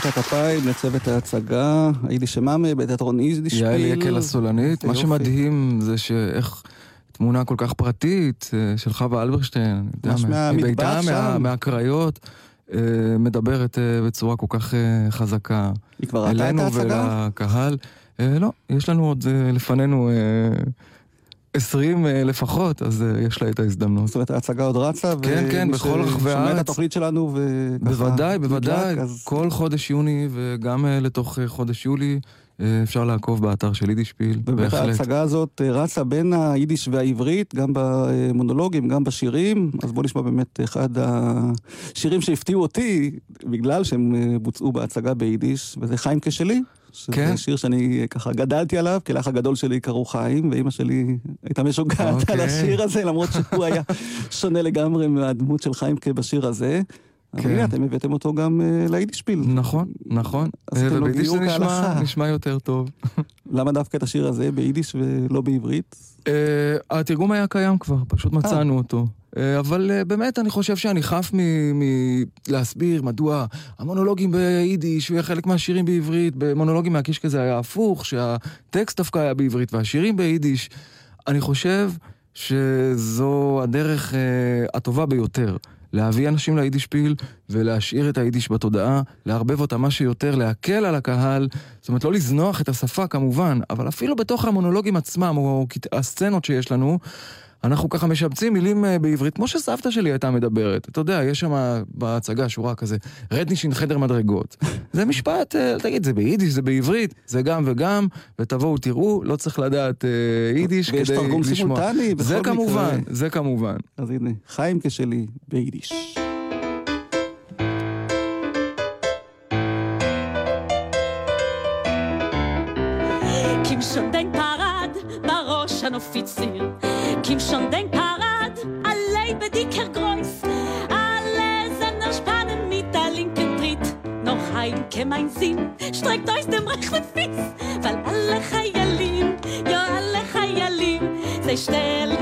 מחיאות הכפיים לצוות ההצגה, היידיש שמאמה בתיאטרון יידישפיל. יעל יקל הסולנית. מה. שמדהים זה שאיך תמונה כל כך פרטית אה, של חווה אלברשטיין, מביתה, מה-. מהקריות, אה, מדברת אה, בצורה כל כך חזקה. היא כבר ראתה את אלינו ההצגה? ולקהל. אה, לא, יש לנו עוד לפנינו 20 אה, לפחות, אז אה, יש לה את ההזדמנות. זאת אומרת, ההצגה עוד רצה, כן, כן, בכל רחבי שומע את הארץ. התוכנית שלנו וככה... בוודאי, בוודאי. נדלק, אז כל חודש יוני וגם אה, לתוך חודש יולי אפשר לעקוב באתר של יידישפיל, בהחלט. ההצגה הזאת רצה בין היידיש והעברית, גם במונולוגים, גם בשירים, אז בואו נשמע באמת אחד השירים שהפתיעו אותי, בגלל שהם בוצעו בהצגה ביידיש, וזה חיים כשלי. שזה כן. שיר שאני אה, ככה גדלתי עליו, כי לאח הגדול שלי קראו חיים, ואימא שלי הייתה משוגעת על אוקיי. השיר הזה, למרות שהוא היה (laughs) שונה לגמרי מהדמות של חיים בשיר הזה. אבל כן. הנה, אתם הבאתם אותו גם אה, ליידישפיל. נכון, נכון. אה, וביידיש זה נשמע- יותר טוב. (laughs) למה דווקא את השיר הזה ביידיש ולא בעברית? אה, התרגום היה קיים כבר, פשוט מצאנו אותו. אבל באמת, אני חושב שאני חף מלהסביר מדוע המונולוגים ביידיש וחלק מהשירים בעברית, במונולוגים מהקישקע זה היה הפוך, שהטקסט דווקא היה בעברית והשירים ביידיש. אני חושב שזו הדרך הטובה ביותר. להביא אנשים ליידישפיל ולהשאיר את היידיש בתודעה, לערבב אותה מה שיותר, להקל על הקהל, זאת אומרת לא לזנוח את השפה כמובן, אבל אפילו בתוך המונולוגים עצמם, או הסצנות שיש לנו, אנחנו ככה משבצים מילים אה, בעברית, כמו שסבתא שלי הייתה מדברת. אתה יודע, יש שם בהצגה שורה כזה, רדנישין חדר מדרגות. (laughs) זה משפט, אה, תגיד, זה ביידיש, זה בעברית, זה גם וגם, ותבואו תראו, לא צריך לדעת אה, יידיש כדי ויש לשמוע. תרגום סימולטני בכל זה מקרה. כמובן, זה כמובן. אז הנה, חיים כשלי ביידיש. Schon dein an Offizier. Kim schon dein Parad, alle bedicker Kreuz. Alle Sender spannen mit der linken Tritt. Noch heim käm ein Sinn, streckt euch dem rechten Fies. Weil alle Chayalim, ja alle Chayalim, sie stellen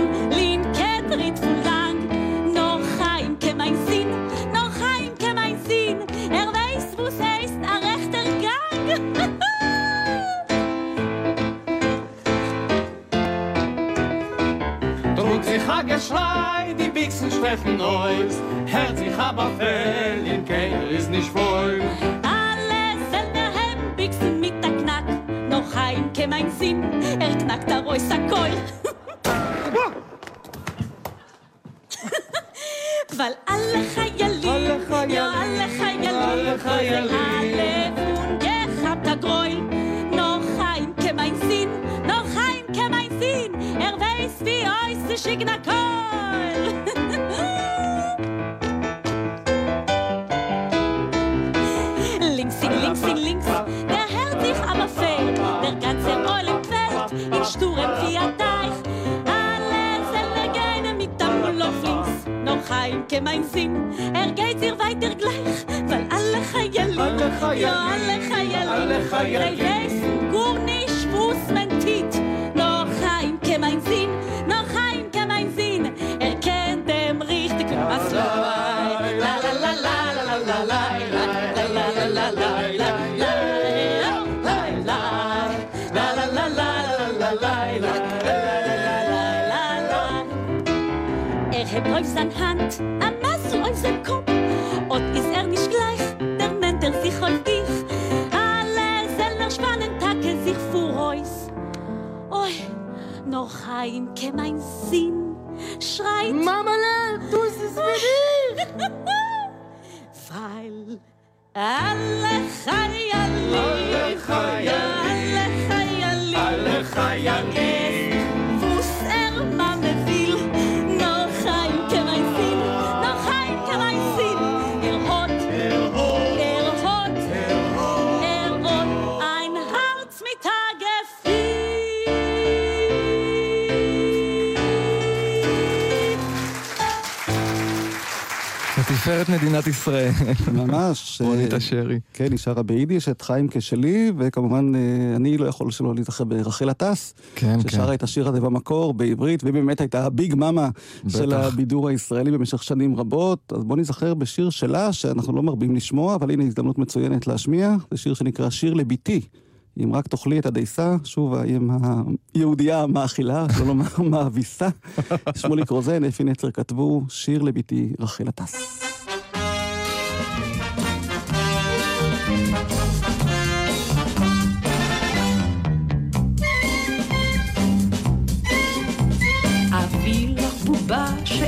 Trug sich a Geschrei, die Bixen stechen aus. Hört sich aber Fell, in Kehl ist nicht voll. Alle selber haben Bixen mit der Knack. Noch ein käm ein Sinn, er knackt der Reus a Keul. Weil alle Chayalim, Alle Chayalim, ja alle Chayalim, alle Chayalim. נשיג נקול! לינקסין, לינקסין, לינקס, der Herr sich aber fehlt, der ganze Olem quält, in sturem Fiatteich, alles er legene mit Tamulof links, noch heimke mein Sinn, er geht ihr weiter gleich, weil alle Chayeli, jo alle Chayeli, der Jesu, Gurnisch, Wusmentit, Er hebt auf sein Hand, a Massel auf sein Kopf. Und ist er nicht gleich, der nennt er sich auf dich. Alle Seller spannen Tage sich vor uns. Oi, noch ein käm ein Sinn, schreit. Mamale, du es (laughs) für Weil alle Chayalim, Alle Chayalim, alle Chayalim, alle Chayalim. לתפארת מדינת ישראל. ממש. (laughs) רונית אה, אשרי. כן, היא שרה ביידיש את חיים כשלי, וכמובן אה, אני לא יכול שלא להיזכר ברחל עטס, כן, כן. ששרה את השיר הזה במקור בעברית, והיא באמת הייתה הביג מאמה של. הבידור הישראלי במשך שנים רבות. אז בואו נזכר בשיר שלה, שאנחנו לא מרבים לשמוע, אבל הנה הזדמנות מצוינת להשמיע. זה שיר שנקרא שיר לביתי. אם רק תאכלי את הדייסה, שוב האם היהודייה המאכילה, שלא לומר מאביסה. שמוליק רוזן, אפי נצר כתבו שיר לביתי רחל עטס.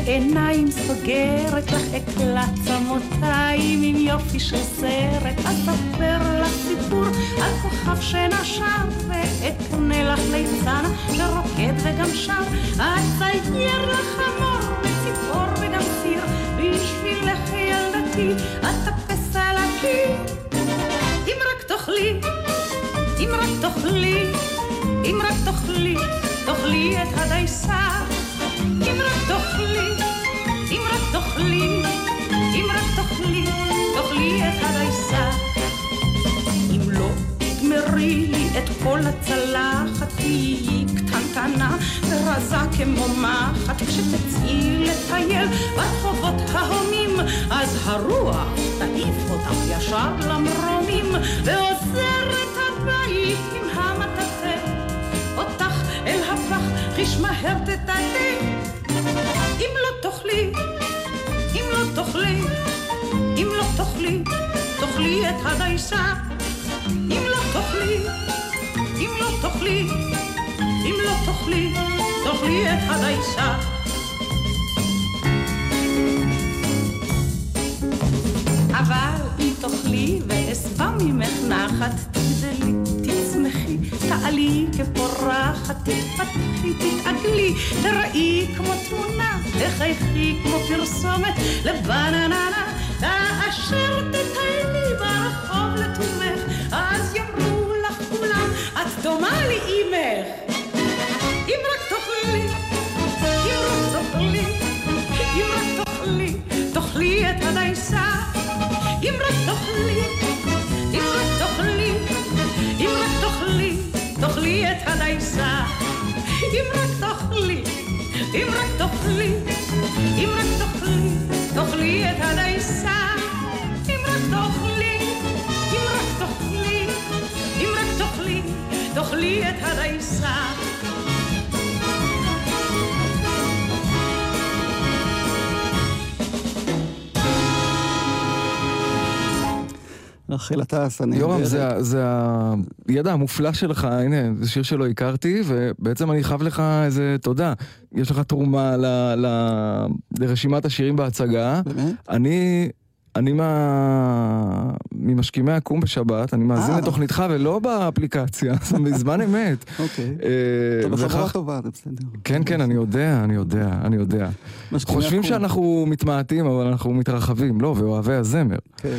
בובה שעיניים סוגרת לך אקלט צמותיים עם יופי של סרט. אספר לך סיפור על כוכב שנשר ואקנה לך ליצן שרוקד וגם שר. אצייר לך חמור וציפור וגם סיר בשבילך ילדתי אטפס על הקיר. אם רק תאכלי אם רק תאכלי אם רק תאכלי תאכלי את הדייסה. אם רק את הדייסה אם לא תגמרי לי את כל הצלחת תהיי קטנטנה ורזה כמו מחט. כשתצאי לטייל ברחובות ההומים אז הרוח תעיף אותך ישר למרומים ועוזרת הבית עם המטאטא. אותך אל הפח חיש מהר תטאטא. אם לא תאכלי אם לא תאכלי אם לא תאכלי תאכלי את הדייסה. אם לא תאכלי אם לא תאכלי אם לא תאכלי תאכלי את הדייסה. אבל אם תאכלי ואשבע ממך נחת, תגדלי, תצמחי, תעלי כפורחת, תתפתחי, תתעגלי, תראי כמו תמונה, תחייכי כמו פרסומת לבנננה, כאשר תטיילי ברחוב לטובך, אז יאמרו לך כולם, את דומה לי אימך. אם רק תאכלי, אם רק תאכלי, אם רק תאכלי, תאכלי את הדייסה. אם רק תאכלי, אם רק תאכלי, אם רק תאכלי, תאכלי את הדייסה. אם רק תאכלי, אם רק תאכלי, אם רק תאכלי את הדייסה. אם רק תאכלי, אם רק תאכלי, אם רק תאכלי, תאכלי את הדייסה. רחל עטס, הנהדרת. יורם, זה, זה הידע המופלא שלך, הנה, זה שיר שלא הכרתי, ובעצם אני חייב לך איזה תודה. יש לך תרומה ל, ל, לרשימת השירים בהצגה. באמת? אני... אני מה... ממשכימי הקום בשבת, אני מאזין אה. לתוכניתך ולא באפליקציה, (laughs) זה בזמן אמת. אוקיי. אה, אתה בחברה טובה, זה בסדר. כן, כן, אני יודע, אני יודע, אני יודע. חושבים. שאנחנו מתמעטים, אבל אנחנו מתרחבים, לא, ואוהבי הזמר. כן.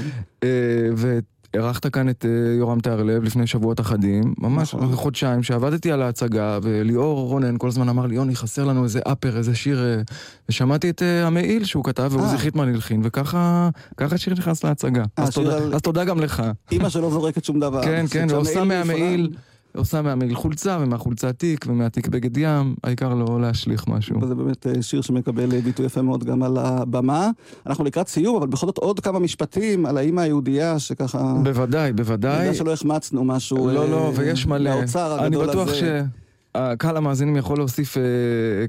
ואירחת כאן את אה, יורם תיארלב לפני שבועות אחדים, ממש נכון. חודשיים שעבדתי על ההצגה, וליאור רונן כל הזמן אמר לי, יוני, חסר לנו איזה אפר, איזה שיר, אה", ושמעתי את אה, המעיל שהוא כתב, ועוזי. חיטמן הלחין, וככה ככה השיר נכנס להצגה. אז תודה- על- אז תודה גם לך. אימא שלא זורקת שום דבר. כן, כן, ועושה מהמעיל. עושה מהמעיל חולצה, ומהחולצה תיק, ומהתיק בגד ים, העיקר לא להשליך משהו. וזה באמת אה, שיר שמקבל אה, ביטוי יפה מאוד גם על הבמה. אנחנו לקראת סיום, אבל בכל זאת עוד כמה משפטים על האימא היהודייה, שככה... בוודאי, אני בוודאי. יודע שלא החמצנו משהו לא, אה, לא, ויש מלא. מהאוצר אני הגדול הזה. בטוח שהקהל המאזינים יכול להוסיף אה,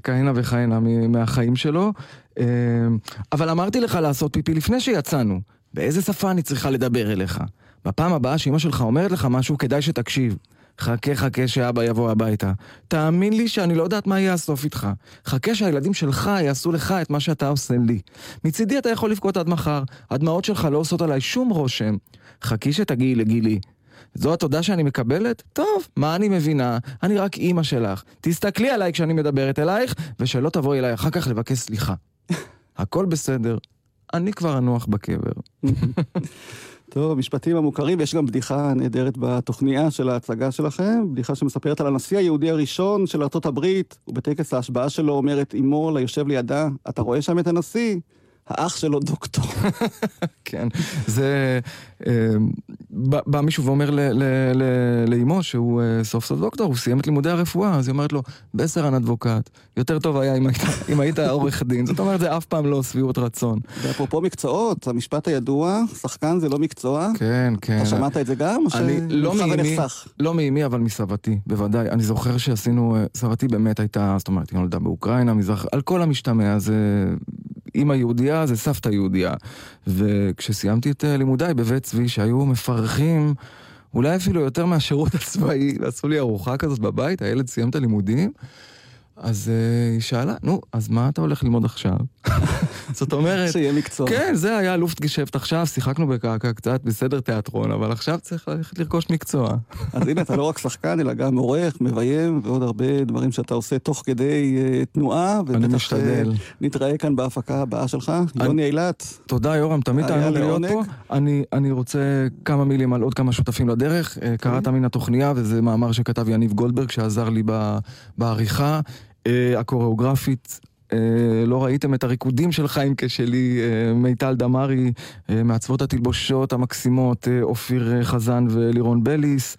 כהנה וכהנה מהחיים שלו. אה, אבל אמרתי לך לעשות פיפי לפני שיצאנו. באיזה שפה אני צריכה לדבר אליך? בפעם הבאה שאמא שלך אומרת לך משהו, כדאי שתקשיב. חכה חכה שאבא יבוא הביתה. תאמין לי שאני לא יודעת מה יהיה הסוף איתך. חכה שהילדים שלך יעשו לך את מה שאתה עושה לי. מצידי אתה יכול לבכות עד מחר. הדמעות שלך לא עושות עליי שום רושם. חכי שתגיעי לגילי. זו התודה שאני מקבלת? טוב, מה אני מבינה? אני רק אימא שלך. תסתכלי עליי כשאני מדברת אלייך, ושלא תבואי אליי אחר כך לבקש סליחה. (laughs) הכל בסדר. אני כבר אנוח בקבר. (laughs) טוב, המשפטים המוכרים, ויש גם בדיחה נהדרת בתוכניה של ההצגה שלכם, בדיחה שמספרת על הנשיא היהודי הראשון של הברית, ובטקס ההשבעה שלו אומרת אמו ליושב לידה, אתה רואה שם את הנשיא? האח שלו דוקטור. (laughs) כן, זה... אה, בא מישהו ואומר לאימו שהוא אה, סוף סוף דוקטור, הוא סיים את לימודי הרפואה, אז היא אומרת לו, בסרן אדבוקט, יותר טוב היה (laughs) אם היית עורך דין. זאת אומרת, זה אף פעם לא שביעות רצון. ואפרופו מקצועות, המשפט הידוע, שחקן זה לא מקצוע. כן, כן. אתה שמעת את זה גם? אני לא מאימי, לא מאימי, אבל מסבתי, בוודאי. אני זוכר שעשינו, אה, סבתי באמת הייתה, זאת אומרת, היא נולדה באוקראינה, מזרח, על כל המשתמע, זה אימא יהודייה, זה סבתא יהודייה. וכשסיימתי את אה, לימודיי בבית צבי, שהיו מפרכים, אולי אפילו יותר מהשירות הצבאי, ועשו לי ארוחה כזאת בבית, הילד סיים את הלימודים. אז uh, היא שאלה, נו, אז מה אתה הולך ללמוד עכשיו? (laughs) זאת אומרת... שיהיה מקצוע. כן, זה היה לופט גשפט עכשיו, שיחקנו בקעקע קצת בסדר תיאטרון, אבל עכשיו צריך ללכת לרכוש מקצוע. (laughs) אז הנה, אתה לא רק שחקן, אלא גם עורך, מביים, ועוד הרבה דברים שאתה עושה תוך כדי uh, תנועה. אני משתדל. Uh, נתראה כאן בהפקה הבאה שלך. אני... יוני אילת. תודה, יורם, תמיד תענוג להיות פה. אני, אני רוצה כמה מילים על עוד כמה שותפים לדרך. Okay. קראת מן התוכניה, וזה מאמר שכתב יניב גולדברג, שעזר לי בעריכה. אה, הקוריאוגרפית. אה, לא ראיתם את הריקודים של חיים כשלי, אה, מיטל דמארי, מעצבות התלבושות המקסימות, אופיר חזן ולירון בליס.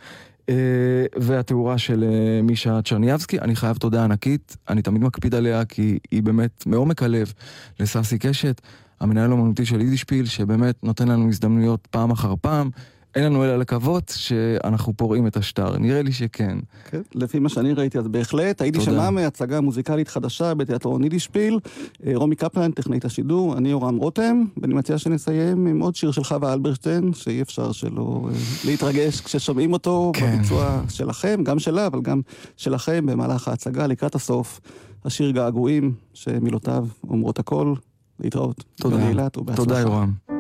והתאורה של מישה צ'רניאבסקי, אני חייב תודה ענקית, אני תמיד מקפיד עליה כי היא באמת מעומק הלב לססי קשת, המנהל האומנותי של יידישפיל, שבאמת נותן לנו הזדמנויות פעם אחר פעם. אין לנו אלא לקוות שאנחנו פורעים את השטר. נראה לי שכן. כן, לפי מה שאני ראיתי, אז בהחלט. הייתי שמע מהצגה מוזיקלית חדשה בתיאטרון יידישפיל. אה, רומי קפלן, טכנאית השידור, אני יורם רותם, ואני מציע שנסיים עם עוד שיר של חווה אלברשטיין, שאי אפשר שלא אה, להתרגש כששומעים אותו כן. בביצוע שלכם, גם שלה, אבל גם שלכם במהלך ההצגה לקראת הסוף. השיר געגועים, שמילותיו אומרות הכל. להתראות. תודה. תודה, יורם.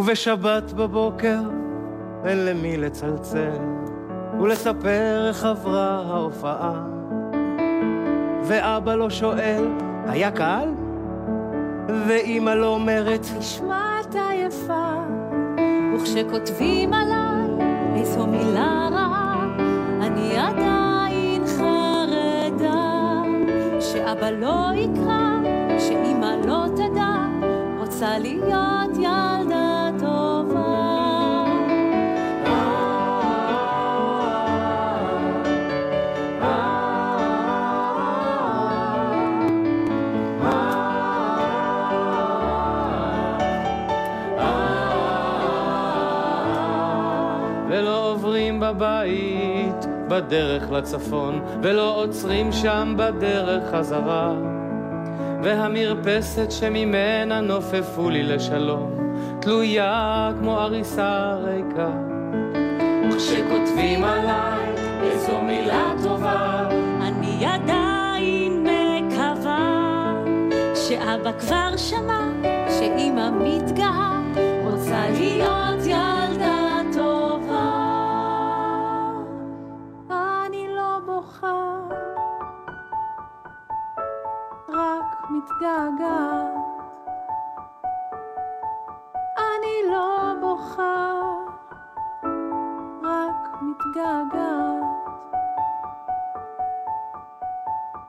ובשבת בבוקר אין למי לצלצל ולספר איך עברה ההופעה. ואבא לא שואל, היה קהל? ואימא לא אומרת, תשמע את עייפה, וכשכותבים עליי איזו מילה רעה, אני עדיין חרדה, שאבא לא יקרא, שאימא לא תדע, רוצה להיות ילדה. בדרך לצפון, ולא עוצרים שם בדרך חזרה. והמרפסת שממנה נופפו לי לשלום, תלויה כמו עריסה ריקה. וכשכותבים עליי איזו מילה טובה, אני עדיין מקווה שאבא כבר שמע שאימא מתגאה, רוצה להיות לא.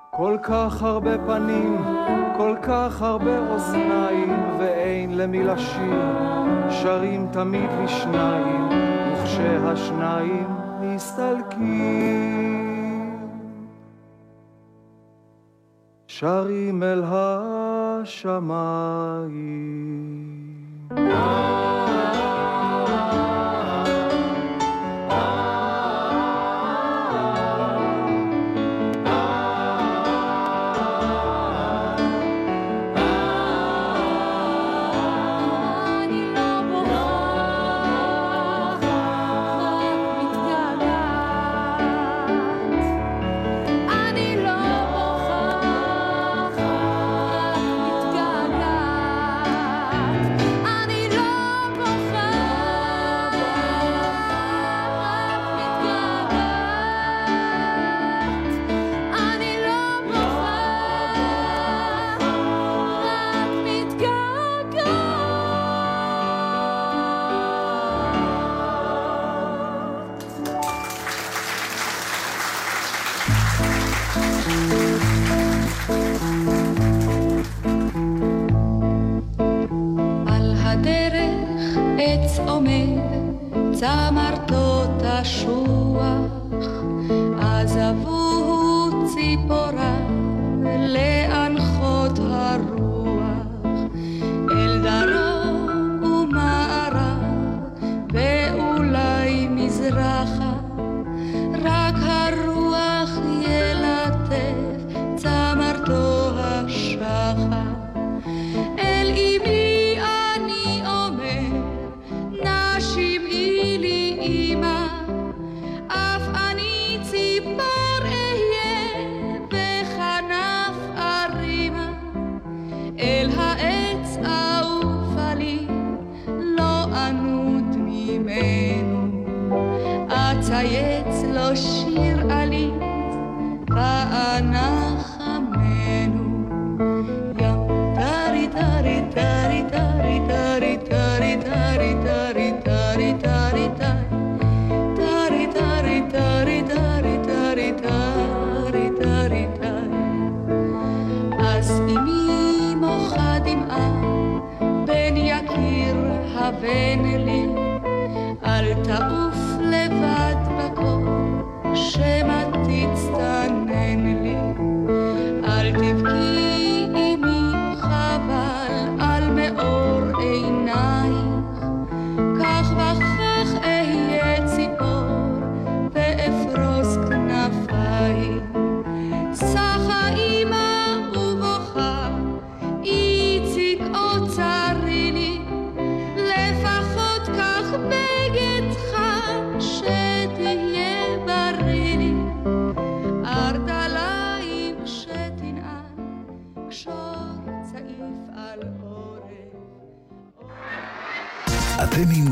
כל כך הרבה פנים, כל כך הרבה אוזניים, ואין למי לשיר, שרים תמיד לשניים, וכשהשניים מסתלקים. שרים אל השמיים.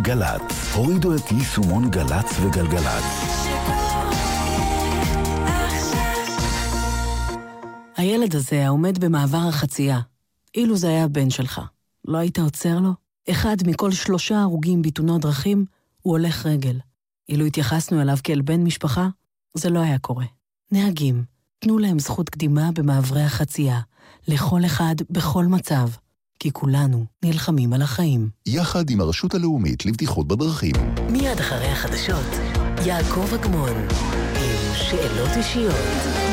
גל"צ, הורידו את יישומון גל"צ וגלגלצ. הילד הזה העומד במעבר החצייה. אילו זה היה הבן שלך, לא היית עוצר לו? אחד מכל שלושה הרוגים בתאונות דרכים הוא הולך רגל. אילו התייחסנו אליו כאל בן משפחה, זה לא היה קורה. נהגים, תנו להם זכות קדימה במעברי החצייה, לכל אחד, בכל מצב, כי כולנו נלחמים על החיים. יחד עם הרשות הלאומית לבטיחות בדרכים. מיד אחרי החדשות, יעקב אגמון, עם שאלות אישיות.